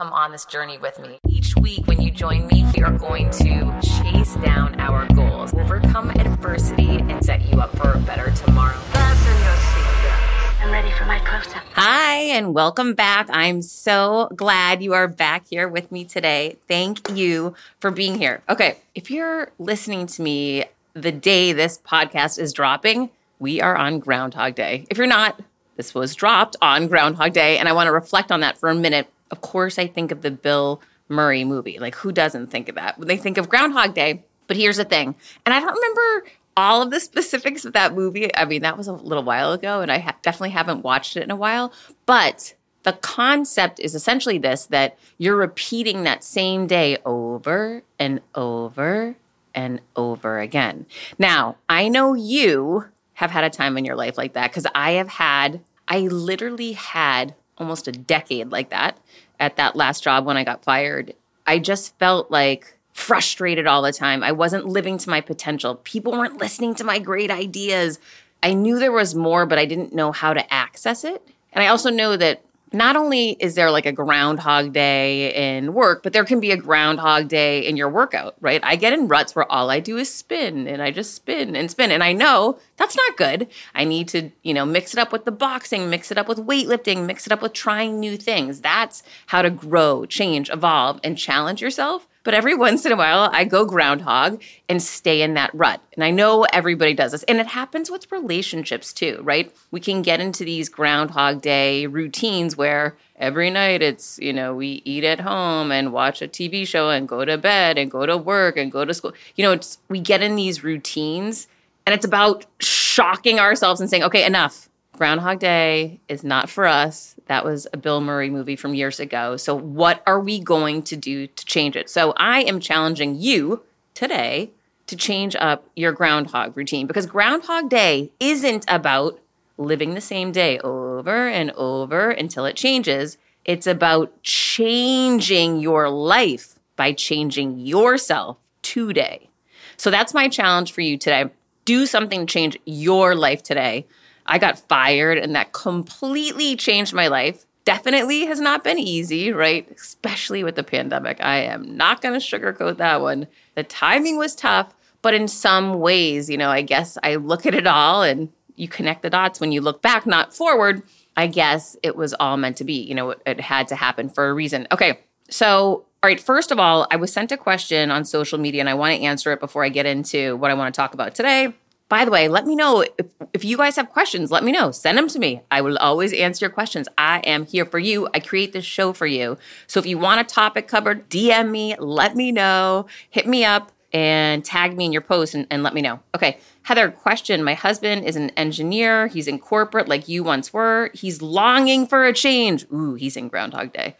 come on this journey with me. Each week, when you join me, we are going to chase down our goals, overcome adversity, and set you up for a better tomorrow. Fasten your seatbelts. I'm ready for my close-up. Hi, and welcome back. I'm so glad you are back here with me today. Thank you for being here. Okay, if you're listening to me the day this podcast is dropping, we are on Groundhog Day. If you're not, this was dropped on Groundhog Day, and I want to reflect on that for a minute. Of course, I think of the Bill Murray movie. Like, who doesn't think of that? When they think of Groundhog Day. But here's the thing, and I don't remember all of the specifics of that movie. I mean, that was a little while ago, and I ha- definitely haven't watched it in a while. But the concept is essentially this that you're repeating that same day over and over and over again. Now, I know you have had a time in your life like that because I have had, I literally had almost a decade like that at that last job when I got fired. I just felt like frustrated all the time. I wasn't living to my potential. People weren't listening to my great ideas. I knew there was more, but I didn't know how to access it. And I also know that not only is there like a groundhog day in work, but there can be a groundhog day in your workout, right? I get in ruts where all I do is spin and I just spin and spin. And I know that's not good. I need to, you know, mix it up with the boxing, mix it up with weightlifting, mix it up with trying new things. That's how to grow, change, evolve, and challenge yourself. But every once in a while, I go groundhog and stay in that rut. And I know everybody does this. And it happens with relationships too, right? We can get into these groundhog day routines where every night it's, you know, we eat at home and watch a TV show and go to bed and go to work and go to school. You know, it's, we get in these routines and it's about shocking ourselves and saying, okay, enough. Groundhog Day is not for us. That was a Bill Murray movie from years ago. So, what are we going to do to change it? So, I am challenging you today to change up your Groundhog routine because Groundhog Day isn't about living the same day over and over until it changes. It's about changing your life by changing yourself today. So, that's my challenge for you today. Do something to change your life today I got fired, and that completely changed my life. Definitely has not been easy, right? Especially with the pandemic. I am not going to sugarcoat that one. The timing was tough, but in some ways, you know, I guess I look at it all and you connect the dots when you look back, not forward. I guess it was all meant to be. You know, it, had to happen for a reason. Okay. So, all right, first of all, I was sent a question on social media and I want to answer it before I get into what I want to talk about today. By the way, let me know if, if you guys have questions, let me know. Send them to me. I will always answer your questions. I am here for you. I create this show for you. So if you want a topic covered, DM me, let me know, hit me up and tag me in your post and, and let me know. Okay. Heather, question. My husband is an engineer. He's in corporate like you once were. He's longing for a change. Ooh, he's in Groundhog Day.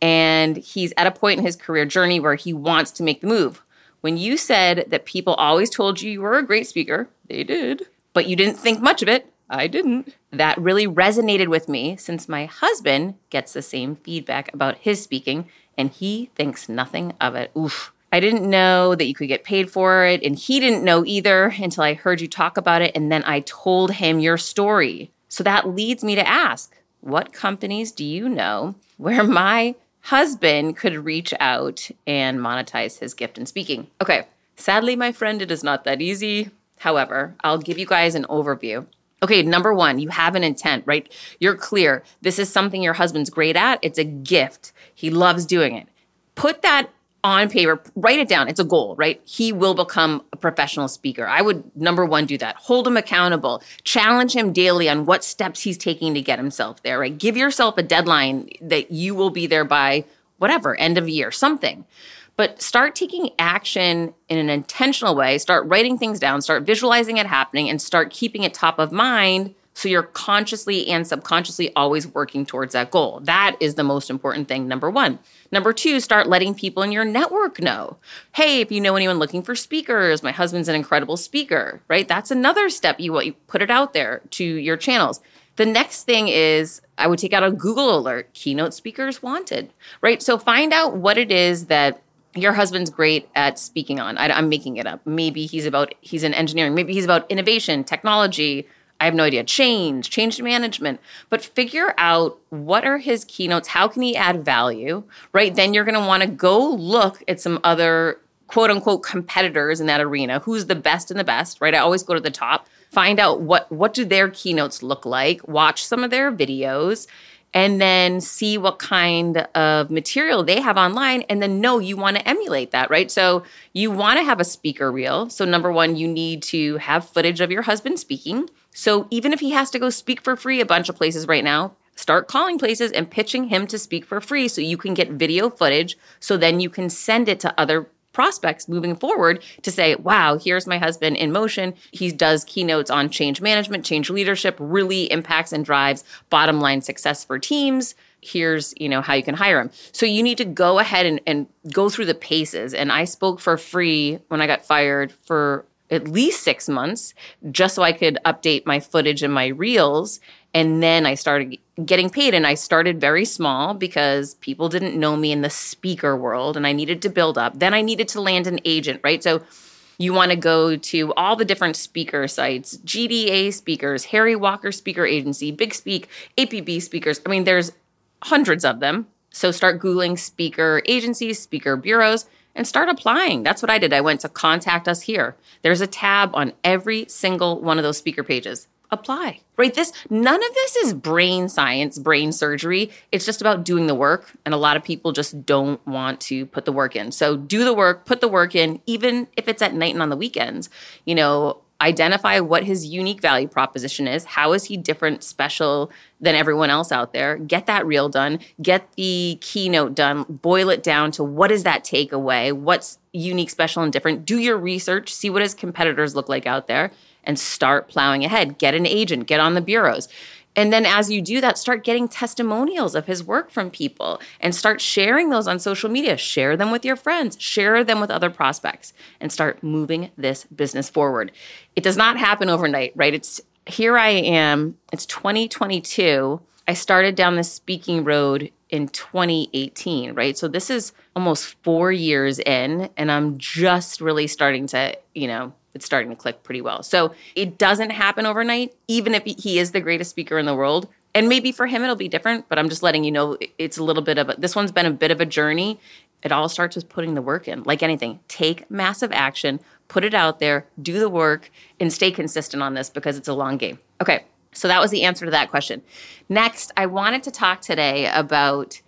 And he's at a point in his career journey where he wants to make the move. When you said that people always told you you were a great speaker, they did, but you didn't think much of it. I didn't. That really resonated with me since my husband gets the same feedback about his speaking and he thinks nothing of it. Oof. I didn't know that you could get paid for it, and he didn't know either until I heard you talk about it, and then I told him your story. So that leads me to ask what companies do you know where my husband could reach out and monetize his gift in speaking. Okay, sadly, my friend, it is not that easy. However, I'll give you guys an overview. Okay, number one, you have an intent, right? You're clear. This is something your husband's great at. It's a gift. He loves doing it. Put that on paper, write it down. It's a goal, right? He will become a professional speaker. I would, number one, do that. Hold him accountable. Challenge him daily on what steps he's taking to get himself there, right? Give yourself a deadline that you will be there by whatever, end of year, something. But start taking action in an intentional way. Start writing things down, start visualizing it happening, and start keeping it top of mind so you're consciously and subconsciously always working towards that goal. That is the most important thing, number one. Number two, start letting people in your network know. Hey, if you know anyone looking for speakers, my husband's an incredible speaker, right? That's another step. You, you put it out there to your channels. The next thing is I would take out a Google alert, keynote speakers wanted, right? So find out what it is that your husband's great at speaking on. I, I'm making it up. Maybe he's about, he's in engineering. Maybe he's about innovation, technology, I have no idea. Change, change management. But figure out what are his keynotes? How can he add value? Right? Then you're going to want to go look at some other quote unquote competitors in that arena. Who's the best and the best, right? I always go to the top. Find out what what do their keynotes look like? Watch some of their videos and then see what kind of material they have online and then know you want to emulate that right? So you want to have a speaker reel. So number one you need to have footage of your husband speaking. So even if he has to go speak for free a bunch of places right now start calling places and pitching him to speak for free so you can get video footage so then you can send it to other prospects moving forward to say, wow, here's my husband in motion. He does keynotes on change management, change leadership, really impacts and drives bottom line success for teams. Here's, you know, how you can hire him. So you need to go ahead and, and go through the paces. And I spoke for free when I got fired for at least six months just so I could update my footage and my reels. And then I started getting paid. And I started very small because people didn't know me in the speaker world and I needed to build up. Then I needed to land an agent, right? So you want to go to all the different speaker sites GDA speakers, Harry Walker Speaker Agency, Big Speak, APB speakers. I mean, there's hundreds of them. So start Googling speaker agencies, speaker bureaus and start applying. That's what I did. I went to contact us here. There's a tab on every single one of those speaker pages. Apply. Right? This none of this is brain science, brain surgery. It's just about doing the work and a lot of people just don't want to put the work in. So do the work, put the work in even if it's at night and on the weekends. You know, identify what his unique value proposition is. How is he different, special than everyone else out there? Get that reel done, get the keynote done, boil it down to what is that takeaway? What's unique, special, and different? Do your research, see what his competitors look like out there, and start plowing ahead. Get an agent, get on the bureaus. And then as you do that, start getting testimonials of his work from people and start sharing those on social media. Share them with your friends, share them with other prospects, and start moving this business forward. It does not happen overnight, right? It's here I am, it's 2022. I started down the speaking road in 2018, right? So this is almost four years in, and I'm just really starting to, you know, it's starting to click pretty well. So it doesn't happen overnight, even if he is the greatest speaker in the world. And maybe for him it'll be different, but I'm just letting you know it's a little bit of a, this one's been a bit of a journey. It all starts with putting the work in. Like anything, take massive action, put it out there, do the work, and stay consistent on this because it's a long game. Okay, so that was the answer to that question. Next, I wanted to talk today about,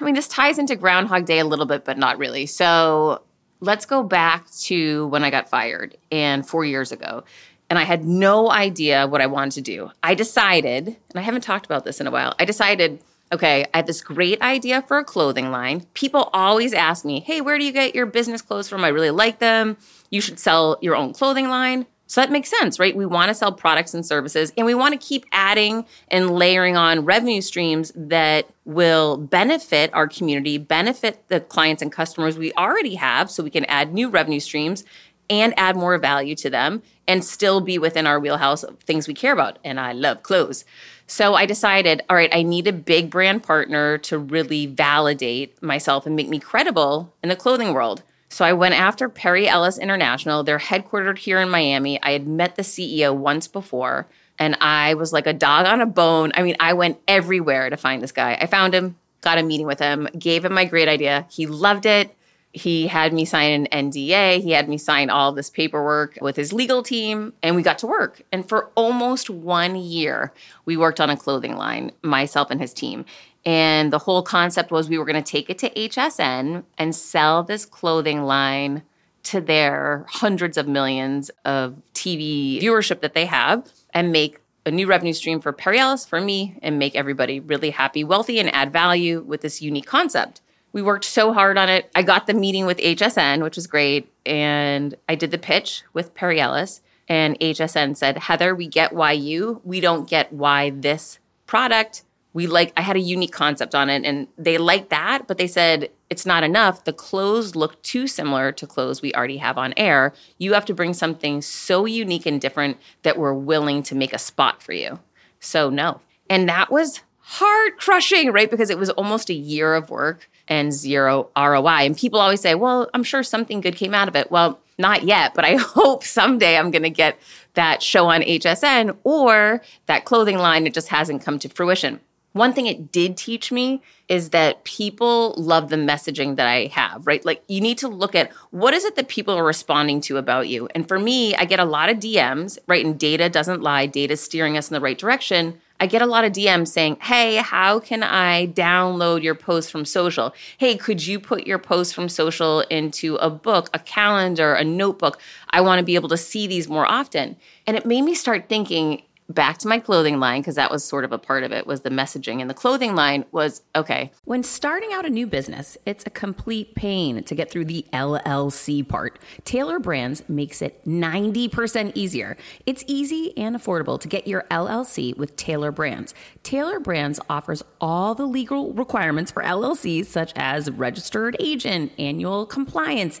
I mean, this ties into Groundhog Day a little bit, but not really. So let's go back to when I got fired and four years ago. And I had no idea what I wanted to do. I decided, and I haven't talked about this in a while, I decided, okay, I have this great idea for a clothing line. People always ask me, hey, where do you get your business clothes from? I really like them. You should sell your own clothing line. So that makes sense, right? We want to sell products and services and we want to keep adding and layering on revenue streams that will benefit our community, benefit the clients and customers we already have so we can add new revenue streams and add more value to them and still be within our wheelhouse of things we care about. And I love clothes. So I decided, all right, I need a big brand partner to really validate myself and make me credible in the clothing world. So I went after Perry Ellis International. They're headquartered here in Miami. I had met the CEO once before and I was like a dog on a bone. I mean, I went everywhere to find this guy. I found him, got a meeting with him, gave him my great idea. He loved it. He had me sign an NDA. He had me sign all this paperwork with his legal team, and we got to work. And for almost one year, we worked on a clothing line, myself and his team. And the whole concept was we were going to take it to HSN and sell this clothing line to their hundreds of millions of TV viewership that they have and make a new revenue stream for Perry Ellis, for me, and make everybody really happy, wealthy, and add value with this unique concept. We worked so hard on it. I got the meeting with HSN, which was great. And I did the pitch with Perry Ellis. And HSN said, Heather, we get why you, we don't get why this product we like i had a unique concept on it and they liked that but they said it's not enough. The clothes look too similar to clothes we already have on air. You have to bring something so unique and different that we're willing to make a spot for you. So no. And that was heart crushing right? Because it was almost a year of work and zero roi and people always say well i'm sure something good came out of it. Well not yet, but I hope someday I'm going to get that show on HSN or that clothing line. It just hasn't come to fruition. One thing it did teach me is that people love the messaging that I have, right? Like you need to look at what is it that people are responding to about you. And for me, I get a lot of DMs, right? And data doesn't lie, data steering us in the right direction. I get a lot of DMs saying, Hey, how can I download your post from social? Hey, could you put your post from social into a book, a calendar, a notebook? I want to be able to see these more often. And it made me start thinking, back to my clothing line because that was sort of a part of it was the messaging. And the clothing line was okay. When starting out a new business it's a complete pain to get through the llc part. Tailor Brands makes it 90% easier. It's easy and affordable to get your llc with Tailor Brands. Tailor Brands offers all the legal requirements for llcs such as registered agent annual compliance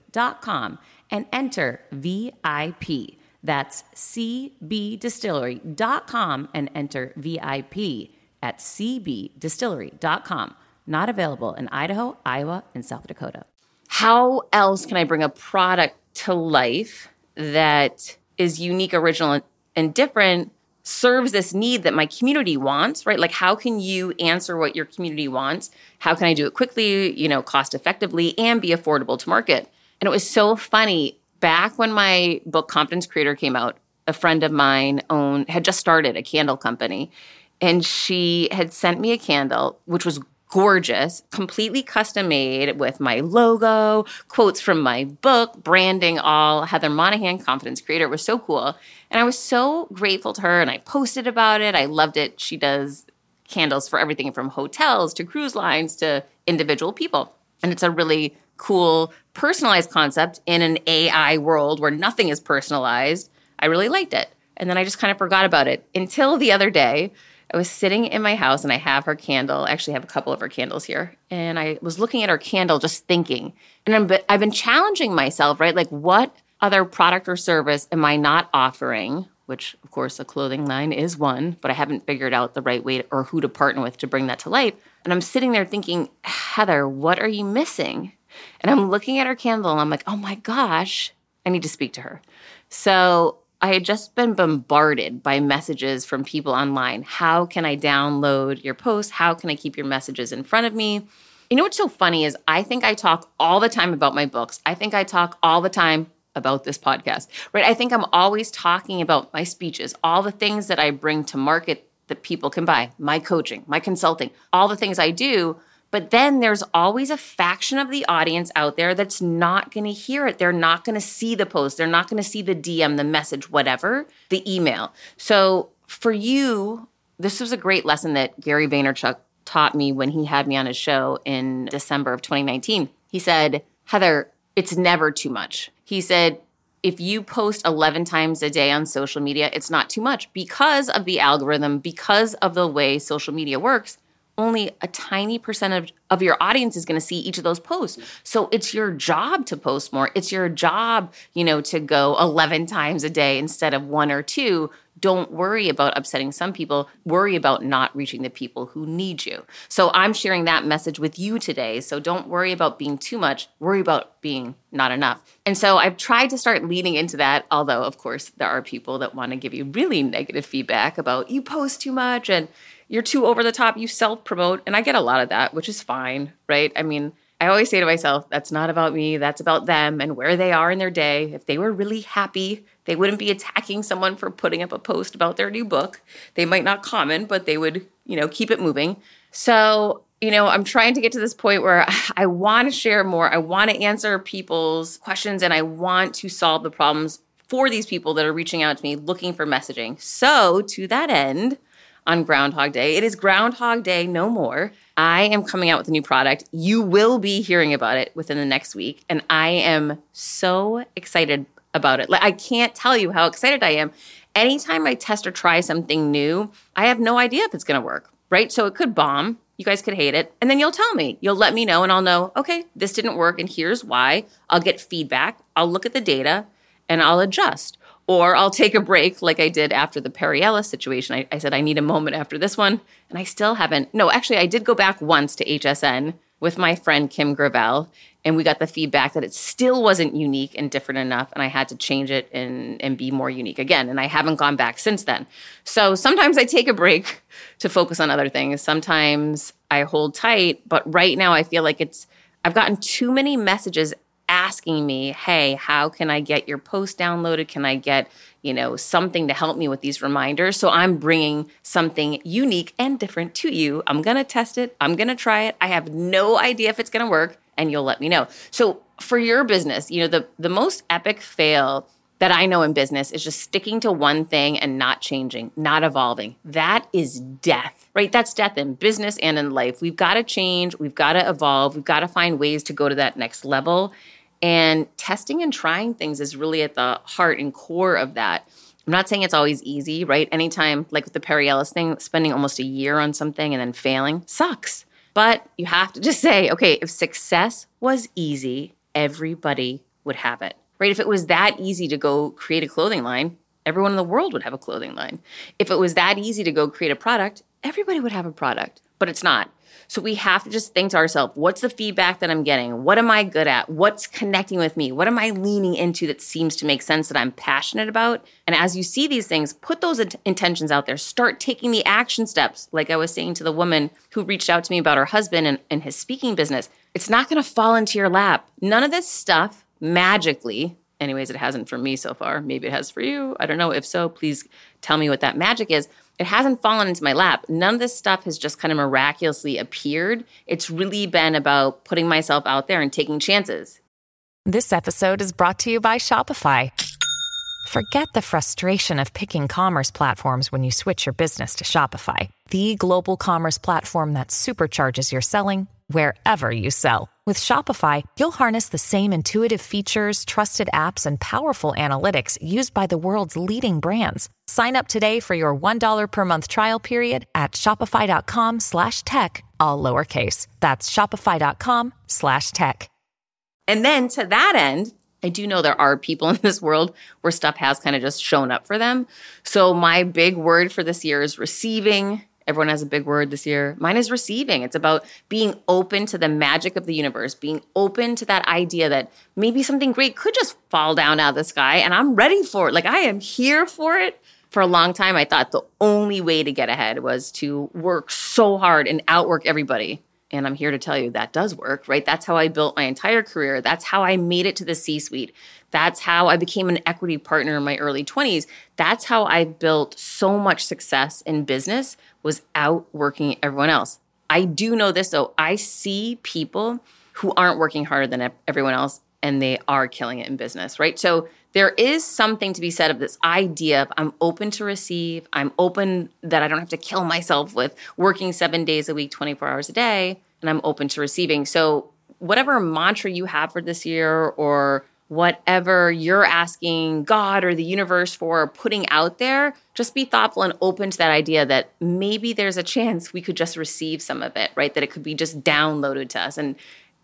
cbdistillery.com and enter VIP. That's cbdistillery.com and enter VIP at cbdistillery.com. Not available in Idaho, Iowa, and South Dakota. How else can I bring a product to life that is unique, original, and different serves this need that my community wants, right? Like, how can you answer what your community wants? How can I do it quickly, you know, cost effectively, and be affordable to market? And it was so funny. Back when my book Confidence Creator came out, a friend of mine owned had just started a candle company, and she had sent me a candle, which was gorgeous, completely custom made with my logo, quotes from my book, branding all Heather Monahan, Confidence Creator. It was so cool. And I was so grateful to her and I posted about it. I loved it. She does candles for everything from hotels to cruise lines to individual people. And it's a really cool personalized concept in an AI world where nothing is personalized. I really liked it. And then I just kind of forgot about it until the other day I was sitting in my house and I have her candle. I actually have a couple of her candles here. And I was looking at her candle just thinking. And I'm, I've been challenging myself, right? Like, what other product or service am I not offering? Which, of course, a clothing line is one, but I haven't figured out the right way to, or who to partner with to bring that to life. And I'm sitting there thinking, Heather, what are you missing? And I'm looking at her candle and I'm like, oh my gosh, I need to speak to her. So I had just been bombarded by messages from people online. How can I download your post? How can I keep your messages in front of me? You know what's so funny is I think I talk all the time about my books. I think I talk all the time about this podcast, right? I think I'm always talking about my speeches, all the things that I bring to market that people can buy, my coaching, my consulting, all the things I do. But then there's always a faction of the audience out there that's not going to hear it. They're not going to see the post. They're not going to see the DM, the message, whatever, the email. So for you, this was a great lesson that Gary Vaynerchuk taught me when he had me on his show in December of 2019. He said, Heather, it's never too much. He said, if you post 11 times a day on social media, it's not too much because of the algorithm, because of the way social media works only a tiny percentage of your audience is going to see each of those posts. So it's your job to post more. It's your job, you know, to go 11 times a day instead of one or two. Don't worry about upsetting some people. Worry about not reaching the people who need you. So I'm sharing that message with you today. So don't worry about being too much. Worry about being not enough. And so I've tried to start leaning into that, although, of course, there are people that want to give you really negative feedback about you post too much and you're too over the top, you self promote. And I get a lot of that, which is fine, right? I mean, I always say to myself, that's not about me, that's about them and where they are in their day. If they were really happy, they wouldn't be attacking someone for putting up a post about their new book. They might not comment, but they would, you know, keep it moving. So, you know, I'm trying to get to this point where I want to share more. I want to answer people's questions and I want to solve the problems for these people that are reaching out to me looking for messaging. So, to that end, on Groundhog Day. It is Groundhog Day no more. I am coming out with a new product. You will be hearing about it within the next week. And I am so excited about it. Like, I can't tell you how excited I am. Anytime I test or try something new, I have no idea if it's going to work, right? So it could bomb. You guys could hate it. And then you'll tell me. You'll let me know, and I'll know, okay, this didn't work, and here's why. I'll get feedback. I'll look at the data and I'll adjust. Or I'll take a break like I did after the Perry Ellis situation. I, I, said, I need a moment after this one. And I still haven't. No, actually, I did go back once to HSN with my friend Kim Gravel. And we got the feedback that it still wasn't unique and different enough. And I had to change it and, and be more unique again. And I haven't gone back since then. So sometimes I take a break to focus on other things. Sometimes I hold tight. But right now, I feel like it's, I've gotten too many messages asking me, "Hey, how can I get your post downloaded? Can I get, you know, something to help me with these reminders?" So I'm bringing something unique and different to you. I'm going to test it. I'm going to try it. I have no idea if it's going to work, and you'll let me know. So for your business, you know, the the most epic fail that I know in business is just sticking to one thing and not changing, not evolving. That is death, right? That's death in business and in life. We've got to change, we've got to evolve, we've got to find ways to go to that next level. And testing and trying things is really at the heart and core of that. I'm not saying it's always easy, right? Anytime, like with the Perry Ellis thing, spending almost a year on something and then failing sucks. But you have to just say, okay, if success was easy, everybody would have it, right? If it was that easy to go create a clothing line, everyone in the world would have a clothing line. If it was that easy to go create a product, everybody would have a product. but it's not. So we have to just think to ourselves, what's the feedback that I'm getting? What am I good at? What's connecting with me? What am I leaning into that seems to make sense that I'm passionate about? And as you see these things, put those int- intentions out there. Start taking the action steps. Like I was saying to the woman who reached out to me about her husband and, and his speaking business, it's not going to fall into your lap. None of this stuff magically anyways it hasn't for me so far maybe it has for you i don't know if so please tell me what that magic is it hasn't fallen into my lap. None of this stuff has just kind of miraculously appeared. It's really been about putting myself out there and taking chances. This episode is brought to you by Shopify. Forget the frustration of picking commerce platforms when you switch your business to Shopify, the global commerce platform that supercharges your selling wherever you sell. With Shopify, you'll harness the same intuitive features, trusted apps, and powerful analytics used by the world's leading brands. Sign up today for your $1 per month trial period at shopify.com slash tech, all lowercase. That's shopify.com slash tech. And then to that end, I do know there are people in this world where stuff has kind of just shown up for them. So my big word for this year is receiving Everyone has a big word this year. Mine is receiving. It's about being open to the magic of the universe, being open to that idea that maybe something great could just fall down out of the sky and I'm ready for it. Like I am here for it. For a long time, I thought the only way to get ahead was to work so hard and outwork everybody. And I'm here to tell you that does work, right? That's how I built my entire career. That's how I made it to the C suite. That's how I became an equity partner in my early 20s. That's how I built so much success in business was outworking everyone else. I do know this though. I see people who aren't working harder than everyone else and they are killing it in business, right? So there is something to be said of this idea of I'm open to receive, I'm open that I don't have to kill myself with working 7 days a week, 24 hours a day, and I'm open to receiving. So whatever mantra you have for this year or whatever you're asking God or the universe for putting out there, just be thoughtful and open to that idea that maybe there's a chance we could just receive some of it, right? That it could be just downloaded to us. And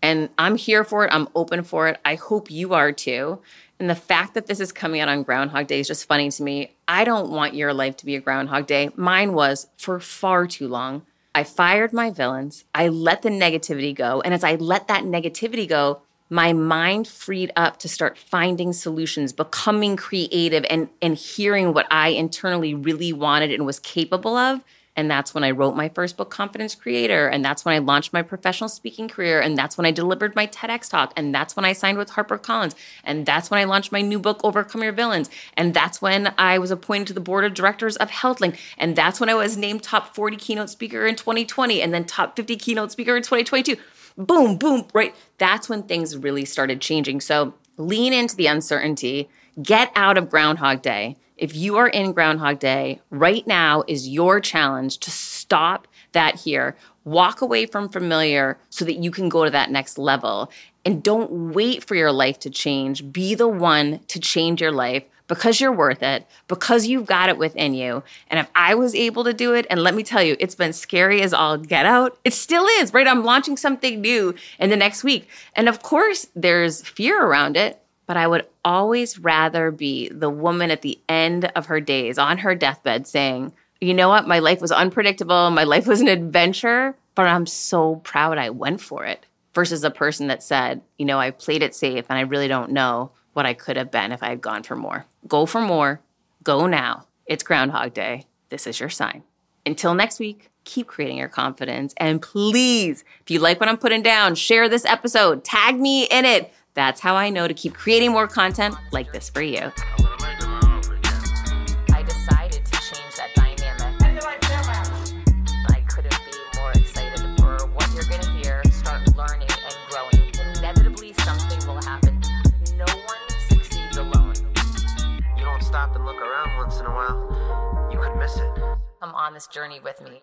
and I'm here for it. I'm open for it. I hope you are too. And the fact that this is coming out on Groundhog Day is just funny to me. I don't want your life to be a Groundhog Day. Mine was for far too long. I fired my villains. I let the negativity go. And as I let that negativity go, my mind freed up to start finding solutions, becoming creative, and, and hearing what I internally really wanted and was capable of. And that's when I wrote my first book, Confidence Creator. And that's when I launched my professional speaking career. And that's when I delivered my TEDx talk. And that's when I signed with HarperCollins. And that's when I launched my new book, Overcome Your Villains. And that's when I was appointed to the board of directors of HealthLynked. And that's when I was named top 40 keynote speaker in 2020 and then top 50 keynote speaker in 2022 boom, boom, right? That's when things really started changing. So lean into the uncertainty, get out of Groundhog Day. If you are in Groundhog Day, right now is your challenge to stop that here. Walk away from familiar so that you can go to that next level. And don't wait for your life to change. Be the one to change your life because you're worth it, because you've got it within you. And if I was able to do it, and let me tell you, it's been scary as all get out. It still is, right? I'm launching something new in the next week. And of course, there's fear around it, but I would always rather be the woman at the end of her days on her deathbed saying, you know what? My life was unpredictable. My life was an adventure, but I'm so proud I went for it versus a person that said, you know, I played it safe and I really don't know what I could have been if I had gone for more. Go for more. Go now. It's Groundhog Day. This is your sign. Until next week, keep creating your confidence. And please, if you like what I'm putting down, share this episode, tag me in it. That's how I know to keep creating more content like this for you. I want to make it my own for you. I decided to change that dynamic. I couldn't be more excited for what you're gonna hear. Start learning and growing. Inevitably, something will happen. No one succeeds alone. You don't stop and look around once in a while, you could miss it. Come on this journey with me.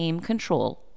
control